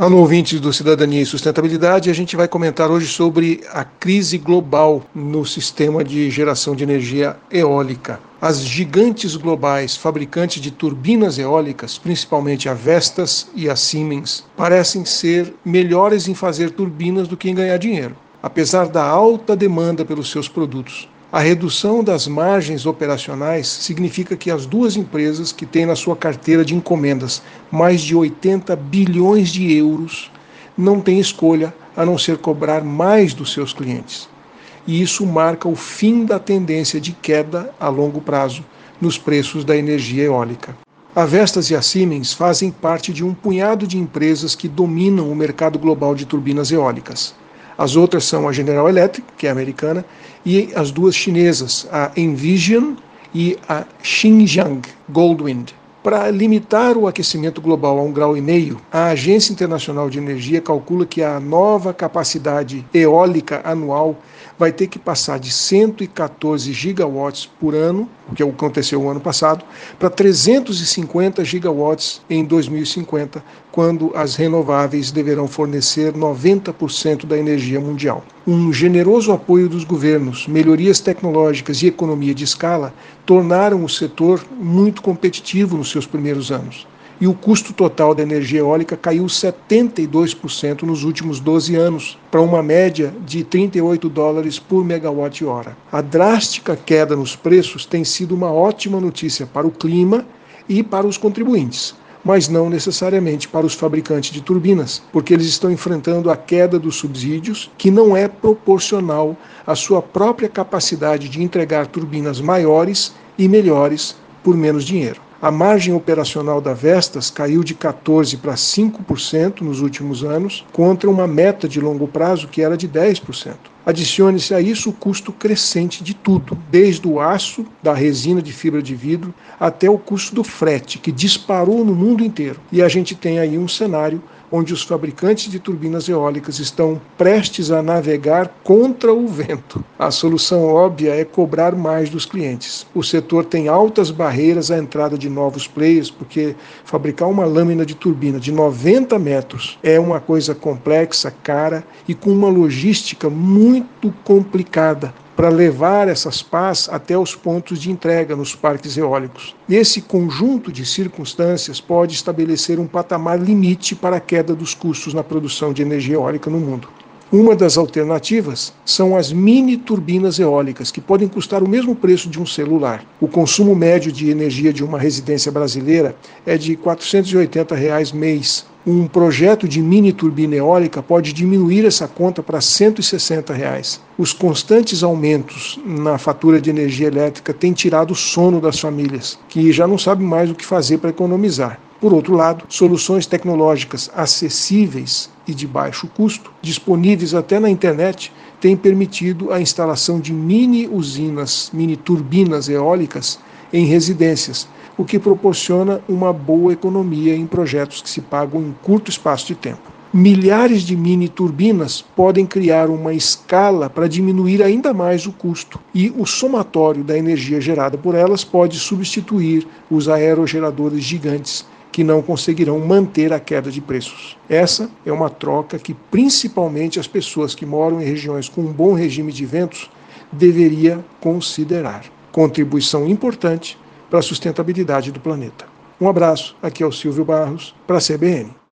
Alô, ouvintes do Cidadania e Sustentabilidade, a gente vai comentar hoje sobre a crise global no sistema de geração de energia eólica. As gigantes globais fabricantes de turbinas eólicas, principalmente a Vestas e a Siemens, parecem ser melhores em fazer turbinas do que em ganhar dinheiro, apesar da alta demanda pelos seus produtos. A redução das margens operacionais significa que as duas empresas que têm na sua carteira de encomendas mais de 80 bilhões de euros não têm escolha a não ser cobrar mais dos seus clientes. E isso marca o fim da tendência de queda a longo prazo nos preços da energia eólica. A Vestas e a Siemens fazem parte de um punhado de empresas que dominam o mercado global de turbinas eólicas. As outras são a General Electric, que é americana, e as duas chinesas, a Envision e a Xinjiang Goldwind. Para limitar o aquecimento global a um grau e meio, a Agência Internacional de Energia calcula que a nova capacidade eólica anual vai ter que passar de 114 gigawatts por ano, o que aconteceu o ano passado, para 350 gigawatts em 2050, quando as renováveis deverão fornecer 90% da energia mundial. Um generoso apoio dos governos, melhorias tecnológicas e economia de escala tornaram o setor muito competitivo nos seus primeiros anos e o custo total da energia eólica caiu 72% nos últimos 12 anos, para uma média de 38 dólares por megawatt-hora. A drástica queda nos preços tem sido uma ótima notícia para o clima e para os contribuintes mas não necessariamente para os fabricantes de turbinas, porque eles estão enfrentando a queda dos subsídios, que não é proporcional à sua própria capacidade de entregar turbinas maiores e melhores por menos dinheiro. A margem operacional da Vestas caiu de 14% para 5% nos últimos anos, contra uma meta de longo prazo que era de 10%. Adicione-se a isso o custo crescente de tudo, desde o aço, da resina de fibra de vidro, até o custo do frete, que disparou no mundo inteiro. E a gente tem aí um cenário onde os fabricantes de turbinas eólicas estão prestes a navegar contra o vento. A solução óbvia é cobrar mais dos clientes. O setor tem altas barreiras à entrada de novos players, porque fabricar uma lâmina de turbina de 90 metros é uma coisa complexa, cara e com uma logística muito complicada para levar essas pás até os pontos de entrega nos parques eólicos. Esse conjunto de circunstâncias pode estabelecer um patamar limite para a queda dos custos na produção de energia eólica no mundo. Uma das alternativas são as mini turbinas eólicas, que podem custar o mesmo preço de um celular. O consumo médio de energia de uma residência brasileira é de 480 reais mês, um projeto de mini turbina eólica pode diminuir essa conta para 160 reais. Os constantes aumentos na fatura de energia elétrica têm tirado o sono das famílias, que já não sabem mais o que fazer para economizar. Por outro lado, soluções tecnológicas acessíveis e de baixo custo, disponíveis até na internet, têm permitido a instalação de mini usinas, mini turbinas eólicas em residências, o que proporciona uma boa economia em projetos que se pagam em curto espaço de tempo. Milhares de mini turbinas podem criar uma escala para diminuir ainda mais o custo, e o somatório da energia gerada por elas pode substituir os aerogeradores gigantes que não conseguirão manter a queda de preços. Essa é uma troca que principalmente as pessoas que moram em regiões com um bom regime de ventos deveria considerar. Contribuição importante para a sustentabilidade do planeta. Um abraço, aqui é o Silvio Barros, para a CBN.